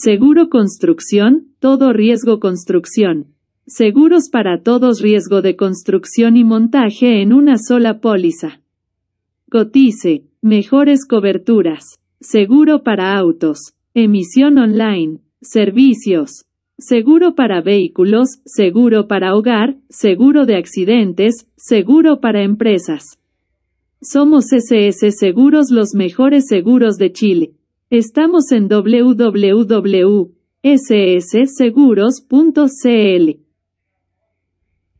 Seguro construcción, todo riesgo construcción. Seguros para todos riesgo de construcción y montaje en una sola póliza. Cotice, mejores coberturas. Seguro para autos. Emisión online. Servicios. Seguro para vehículos, seguro para hogar, seguro de accidentes, seguro para empresas. Somos SS Seguros los mejores seguros de Chile. Estamos en www.ssseguros.cl.